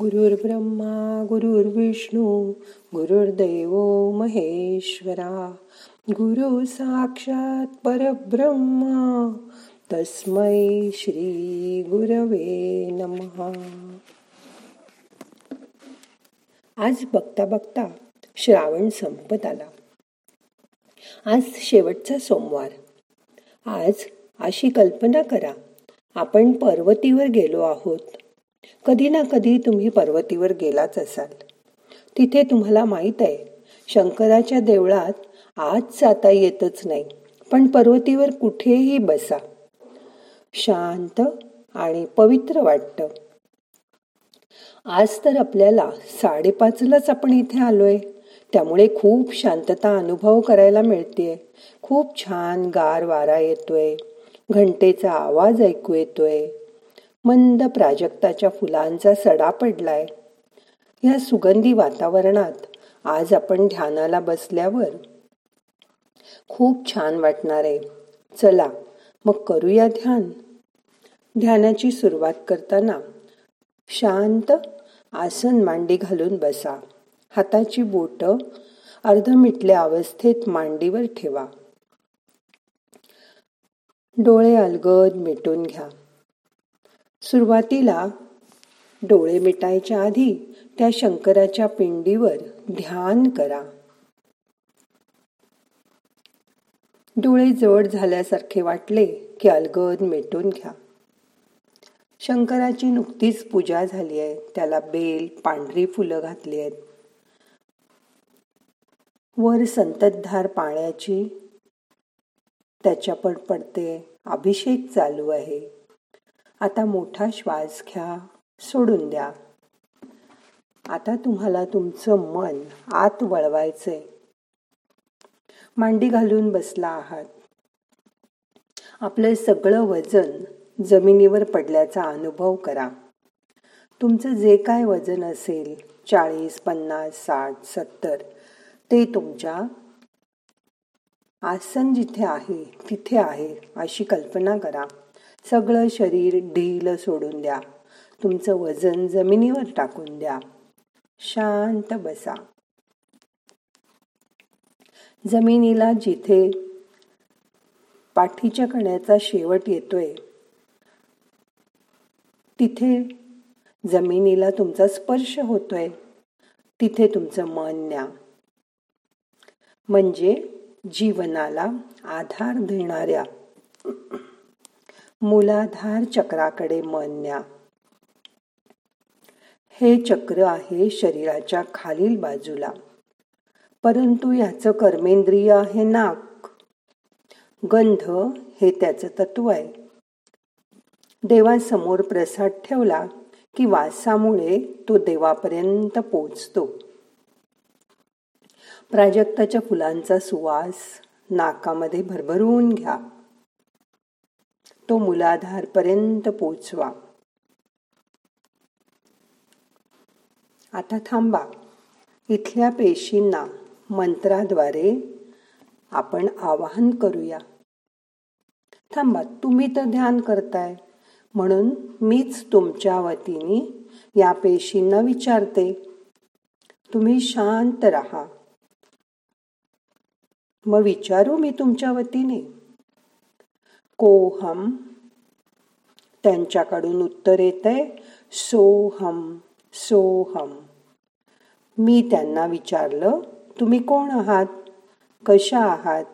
गुरुर्ब्रह्मा गुरुर्विष्णू गुरुर्दैव महेश्वरा गुरु साक्षात परब्रह्मा तस्मै श्री गुरवे नमहा आज बघता बघता श्रावण संपत आला. आज शेवटचा सोमवार. आज अशी कल्पना करा आपण पर्वतीवर गेलो आहोत. कधी ना कधी तुम्ही पर्वतीवर गेलाच असाल. तिथे तुम्हाला माहीत आहे शंकराच्या देवळात आज जाता येतच नाही पण पर्वतीवर कुठेही बसा. शांत आणि पवित्र वाटत. आज तर आपल्याला साडेपाचलाच आपण इथे आलोय. त्यामुळे खूप शांतता अनुभव करायला मिळतेय. खूप छान गार वारा येतोय. घंटेचा आवाज ऐकू येतोय. मंद प्राजक्ताच्या फुलांचा सडा पडलाय. या सुगंधी वातावरणात आज आपण ध्यानाला बसल्यावर खूप छान वाटणार आहे. चला मग करूया ध्यान. ध्यानाची सुरुवात करताना शांत आसन मांडी घालून बसा. हाताची बोट अर्ध मिटल्या अवस्थेत मांडीवर ठेवा. डोळे अलगद मिटून घ्या. सुरुवातीला डोळे मिटायच्या आधी त्या शंकराच्या पिंडीवर ध्यान करा. डोळे जड झाल्यासारखे वाटले की अलगद मिटून घ्या. शंकराची नुकतीच पूजा झाली आहे. त्याला बेल पांढरी फुलं घातली आहेत. वर संततधार पाण्याची त्याच्या पडते. अभिषेक चालू आहे. आता मोठा श्वास घ्या सोडून द्या. आता तुम्हाला तुमचं मन आत वळवायचंय. मांडी घालून बसला आहात. आपलं सगळं वजन जमिनीवर पडल्याचा अनुभव करा. तुमचं जे काय वजन असेल चाळीस पन्नास साठ सत्तर ते तुमच्या आसन जिथे आहे तिथे आहे अशी कल्पना करा. सगळं शरीर ढील सोडून द्या. तुमचं वजन जमिनीवर टाकून द्या. शांत बसा. जमिनीला जिथे पाठीच्या कण्याचा शेवट येतोय तिथे जमिनीला तुमचा स्पर्श होतोय. तिथे तुमचं मन न्या. म्हणजे जीवनाला आधार देणाऱ्या. मूलाधार चक्राकडे मन न्या. हे चक्र आहे शरीराच्या खालील बाजूला. परंतु याचं कर्मेंद्रिय आहे नाक. गंध हे त्याचं तत्व आहे. देवासमोर प्रसाद ठेवला की वासामुळे तो देवापर्यंत पोचतो. प्राजक्ताच्या फुलांचा सुवास नाकामध्ये भरभरून घ्या. तो मुलाधारपर्यंत पोचवा. आता थांबा. इथल्या पेशींना मंत्राद्वारे आपण आवाहन करूया. थांबा तुम्ही तर ध्यान करताय. म्हणून मीच तुमच्या वतीने या पेशींना विचारते. तुम्ही शांत राहा. मग विचारू मी तुमच्या वतीने. कोहम. त्यांच्याकडून उत्तर येत आहे सोहम सोहम. मी त्यांना विचारलं तुम्ही कोण आहात? कशा आहात?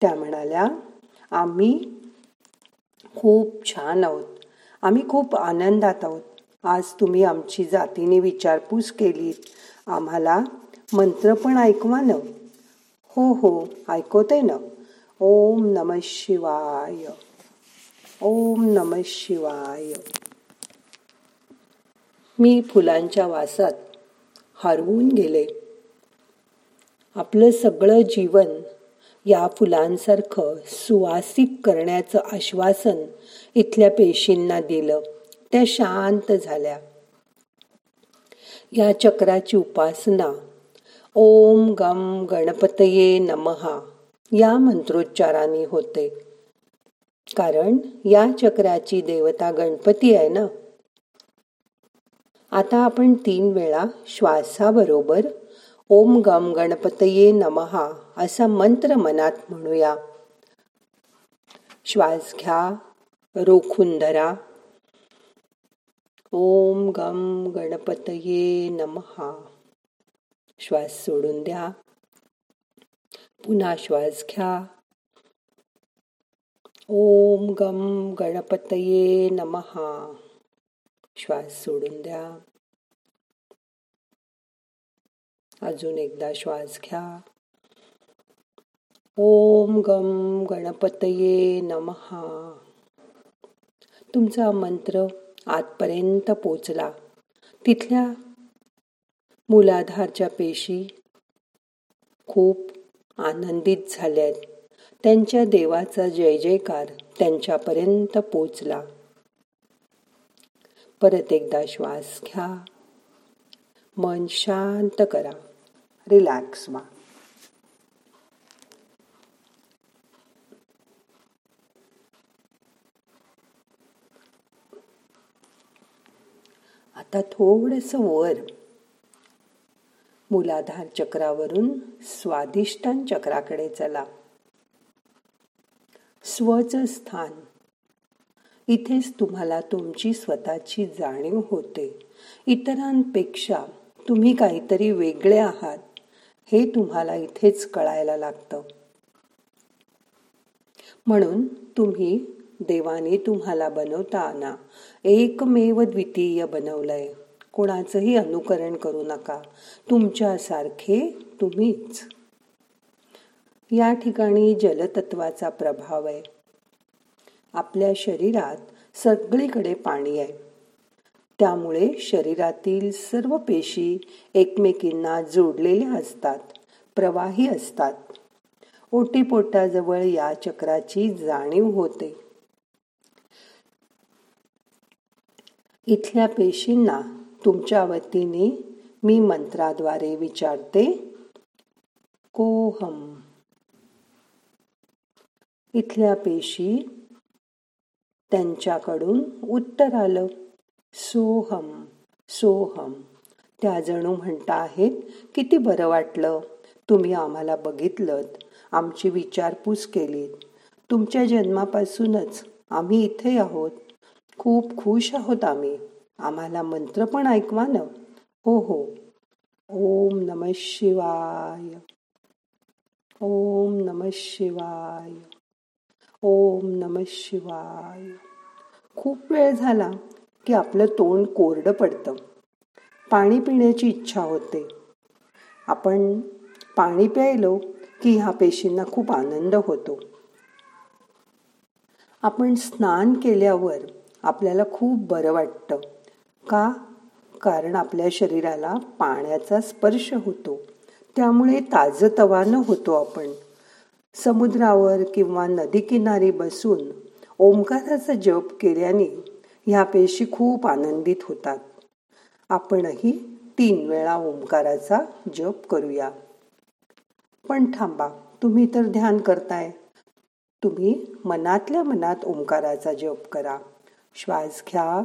त्या म्हणाल्या आम्ही खूप छान आहोत. आम्ही खूप आनंदात आहोत. आज तुम्ही आमची जातीने विचारपूस केलीत. आम्हाला मंत्र पण ऐकवा न. हो हो ऐकवते ना. ओम नम शिवाय। ओम नम शिवाय। मी फुलांच्या वासात हरवून गेले. आपलं सगळं जीवन या फुलांसारखं सुवासिक करण्याचं आश्वासन इथल्या पेशींना दिलं. त्या शांत झाल्या. या चक्राची उपासना ओम गम गणपतये नमहा या मंत्रोच्चाराने होते. कारण या चक्राची देवता गणपती आहे ना? आता आपण तीन वेळा श्वासाबरोबर ओम गम गणपतये नमहा असा मंत्र मनात म्हणूया. श्वास घ्या रोखून धरा. ओम गम गणपतये नमहा. श्वास सोडून द्या. पुन्हा श्वास घ्या ओम गम गणपतये नमहा श्वास सोडून द्या अजून एकदा श्वास घ्या ओम गम गणपतये नमहा तुमचा मंत्र आतपर्यंत पोचला तिथल्या मूलाधारच्या पेशी खूप आनंदित झाल्यात. त्यांच्या देवाचा जय जयकार त्यांच्यापर्यंत पोचला. परत एकदा श्वास घ्या. मन शांत करा. रिलॅक्स व्हा. आता थोडस वर. मूलाधार चक्रावरून स्वादिष्टान चक्राकडे चला. स्वच स्थान. इथेच तुम्हाला तुमची स्वतःची जाणीव होते. इतरांपेक्षा तुम्ही काहीतरी वेगळे आहात हे तुम्हाला इथेच कळायला लागतं. म्हणून तुम्ही देवाने तुम्हाला बनवताना एकमेव द्वितीय बनवलंय. कोणाचंही अनुकरण करू नका. तुमच्यासारखे तुम्हीच. या ठिकाणी जलतत्वाचा प्रभाव आहे. आपल्या शरीरात सगळीकडे पाणी आहे. त्यामुळे शरीरातील सर्व पेशी एकमेकींना जोडलेल्या असतात प्रवाही असतात. ओटीपोटाजवळ या चक्राची जाणीव होते. इथल्या पेशींना तुमच्या वतीने मी मंत्राद्वारे विचारते. कोहम. इथल्या पेशी त्यांच्याकडून उत्तर आलं. सोहम सोहम. त्या जणू म्हणता आहेत किती बरं वाटलं. तुम्ही आम्हाला बघितलं आमची विचारपूस केलीत. तुमच्या जन्मापासूनच आम्ही इथे आहोत. खूप खुश आहोत आम्ही. आम्हाला मंत्र पण ऐकवा ना. हो हो. ओम नम शिवाय. ओम नम शिवाय. ओम नम शिवाय. खूप वेळ झाला की आपलं तोंड कोरडं पडतं. पाणी पिण्याची इच्छा होते. आपण पाणी प्यायलो की ह्या पेशींना खूप आनंद होतो. आपण स्नान केल्यावर आपल्याला खूप बरं वाटतं. का? कारण आपल्या शरीराला पाण्याचा स्पर्श होतो. त्यामुळे ताजतवानं होतो आपण. समुद्रावर किंवा नदीकिनारी बसून ओंकाराचा जप केल्याने ह्या पेशी खूप आनंदित होतात. आपणही तीन वेळा ओंकाराचा जप करूया. पण थांबा तुम्ही तर ध्यान करताय. तुम्ही मनातल्या मनात ओंकाराचा जप करा. श्वास घ्या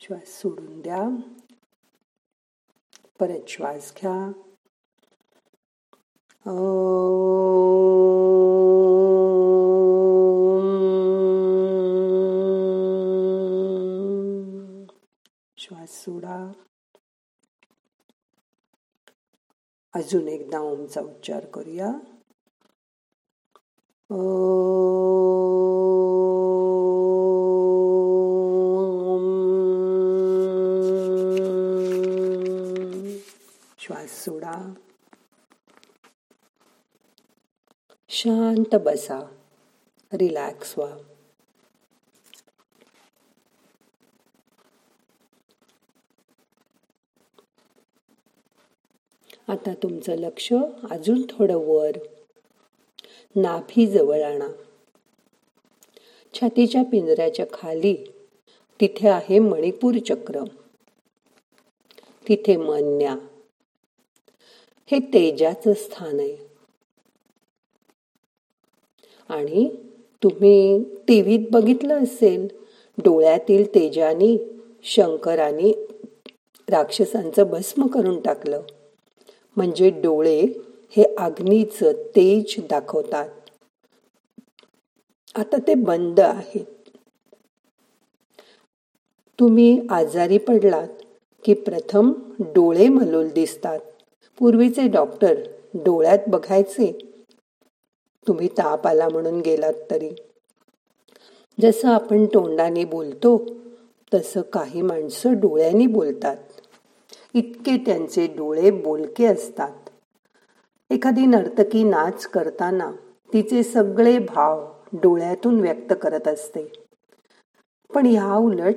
श्वास सोडून द्या परत श्वास घ्या ओ अजून एकदा ओमचा उच्चार करूया. श्वास सोडा. शांत बसा. रिलॅक्स व्हा. आता तुमचं लक्ष अजून थोडं वर. नाभी जवळ आणा. छातीच्या पिंजऱ्याच्या खाली. तिथे आहे मणिपूर चक्र. तिथे मन न्या हे तेजाचं स्थान आहे. आणि तुम्ही टीव्हीत बघितलं असेल डोळ्यातील तेजानी शंकराने राक्षसांचं भस्म करून टाकलं. म्हणजे डोळे हे अग्नीचं तेज दाखवतात. आता ते बंद आहेत. तुम्ही आजारी पडलात की प्रथम डोळे मलोल दिसतात. पूर्वीचे डॉक्टर डोळ्यात बघायचे. तुम्ही ताप आला म्हणून गेलात तरी. जसं आपण तोंडाने बोलतो तसं काही माणसं डोळ्यांनी बोलतात. इतके त्यांचे डोळे बोलके असतात. एखादी नर्तकी नाच करताना तिचे सगळे भाव डोळ्यातून व्यक्त करत असते. पण ह्या उलट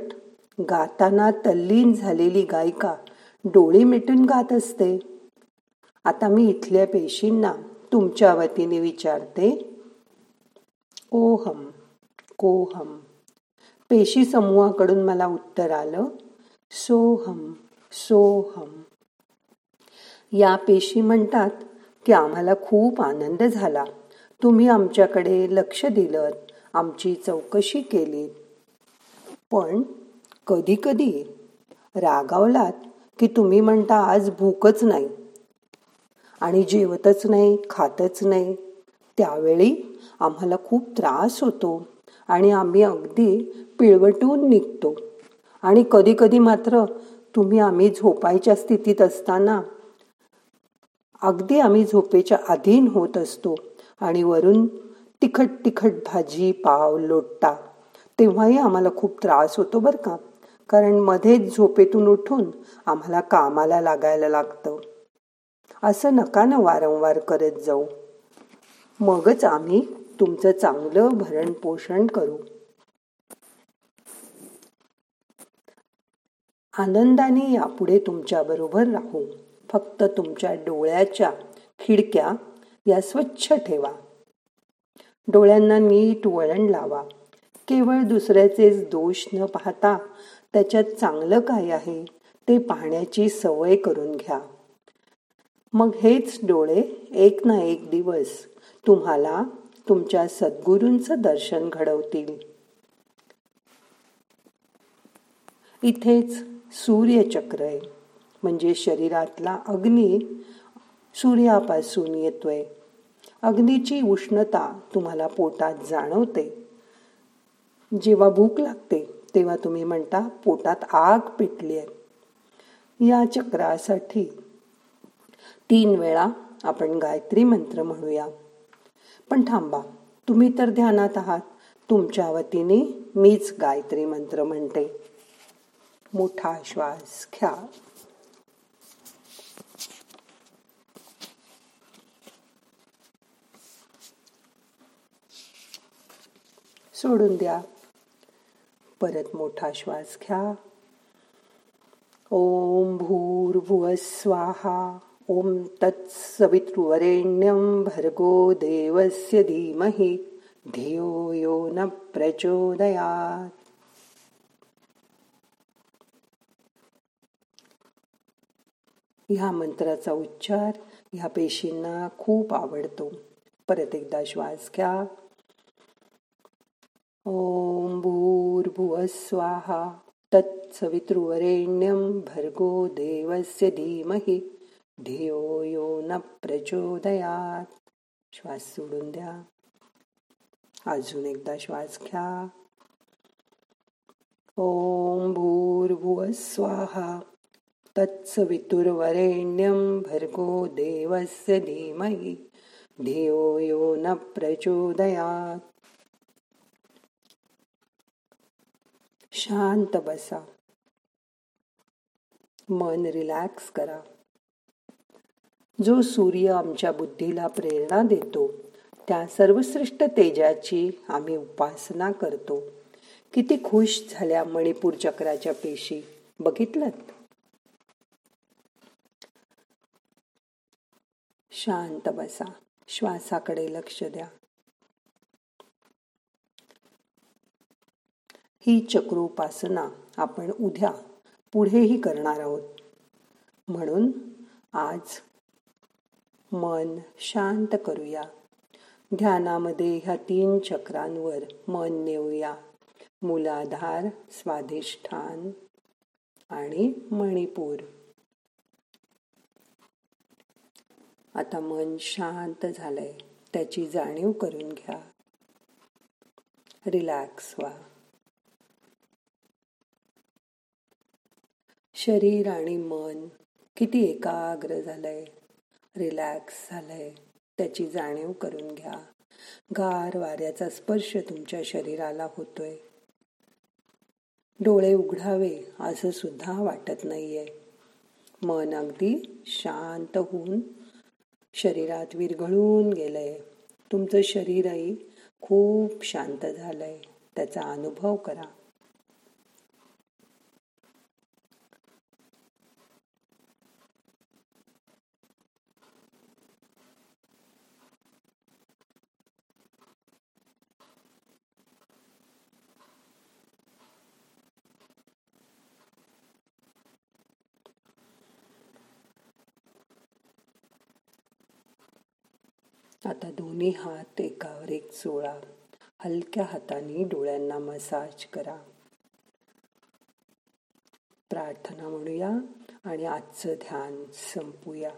गाताना तल्लीन झालेली गायिका डोळे मिटून गात असते. आता मी इथल्या पेशींना तुमच्या वतीने विचारते. ओहम कोहम. पेशी समूहाकडून मला उत्तर आलं. सोहम. सोहम. या पेशी म्हणतात की आम्हाला खूप आनंद झाला. तुम्ही आमच्याकडे लक्ष दिलं आमची चौकशी केली. पण कधी कधी रागावलात की तुम्ही म्हणता आज भूकच नाही. आणि जेवतच नाही खातच नाही. त्यावेळी आम्हाला खूप त्रास होतो आणि आम्ही अगदी पिळवटून निघतो. आणि कधी कधी मात्र तुम्ही आम्ही झोपायच्या स्थितीत असताना अगदी आम्ही झोपेच्या अधीन होत असतो आणि वरून तिखट तिखट भाजी पाव लोटा तेव्हाही आम्हाला खूप त्रास होतो बरं का. कारण मध्येच झोपेतून उठून आम्हाला कामाला लागायला लागतं. असं नका ना वारंवार करत जाऊ. मगच आम्ही तुमचं चांगलं भरणपोषण करू. आनंदाने यापुढे तुमच्याबरोबर राहू. फक्त तुमच्या डोळ्याच्या खिडक्या या स्वच्छ ठेवा. डोळ्यांना नीट वळण लावा. केवळ दुसऱ्याचेच दोष न पाहता त्याच्यात चांगलं काय आहे ते पाहण्याची सवय करून घ्या. मग हेच डोळे एक ना एक दिवस तुम्हाला तुमच्या सद्गुरूंचं दर्शन घडवतील. इथेच सूर्यचक्र आहे. म्हणजे शरीरातला अग्नी सूर्यापासून येतोय. अग्नीची उष्णता तुम्हाला पोटात जाणवते. जेव्हा भूक लागते तेव्हा तुम्ही म्हणता पोटात आग पेटली आहे. या चक्रासाठी तीन वेळा आपण गायत्री मंत्र म्हणूया. पण थांबा तुम्ही तर ध्यानात आहात. तुमच्या वतीने मीच गायत्री मंत्र म्हणते. मोठा श्वास घ्या. सोडून द्या. परत मोठा श्वास घ्या. ओम भूर्भुव स्वाहा. ओम तत्सवितृवरेण्यं भर्गो देवस्य धीमहि. धियो यो न प्रचोदयात्. ह्या मंत्राचा उच्चार ह्या पेशींना खूप आवडतो. परत एकदा श्वास घ्या. ओम भूर्भुव स्वाहा. तत्सवितृवरेण्यं भर्गो देवस्य धीमहि. धियो यो न प्रचोदयात. श्वास सोडून द्या. अजून एकदा श्वास घ्या. ओम भूर्भुव स्वाहा. तत्सवितुर्वरेण्यं भर्गो देवस्य धीमहि। धियो यो न प्रचोदयात्। शांत बसा। मन रिलॅक्स करा। जो सूर्य आमच्या बुद्धीला प्रेरणा देतो त्या सर्वश्रेष्ठ तेजाची आम्ही उपासना करतो. किती खुश झाल्या मणिपूर चक्राच्या पेशी बघितलं शांत बसा. श्वासाकडे लक्ष द्या. ही चक्रोपासना आपण उद्या पुढेही करणार आहोत. म्हणून आज मन शांत करूया. ध्यानामध्ये ह्या तीन चक्रांवर मन नेऊया. मूलाधार स्वाधिष्ठान आणि मणिपूर. आता मन शांत झालंय. त्याची जाणीव करून घ्या. रिलॅक्स व्हा. शरीर आणि मन किती एकाग्र झालंय. रिलॅक्स झालंय. त्याची जाणीव करून घ्या. गार वाऱ्याचा स्पर्श तुमच्या शरीराला होतोय. डोळे उघडावे असं सुद्धा वाटत नाहीये. मन अगदी शांत होऊन शरीरात विरघळून गेलंय. तुमचं शरीरही खूप शांत झालंय. त्याचा अनुभव करा. दोन्ही हात एकावर एक चोळा. हलक्या हाताने डोळ्यांना मसाज करा. प्रार्थना म्हणूया आणि आजचं ध्यान संपूया.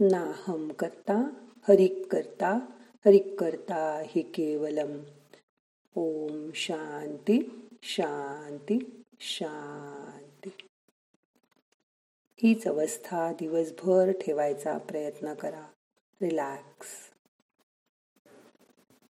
नाहम करता हरिक करता हरिक करता हि केवलम. ओम शांती शांती शांती. हीच अवस्था दिवसभर ठेवायचा प्रयत्न करा. रिलॅक्स.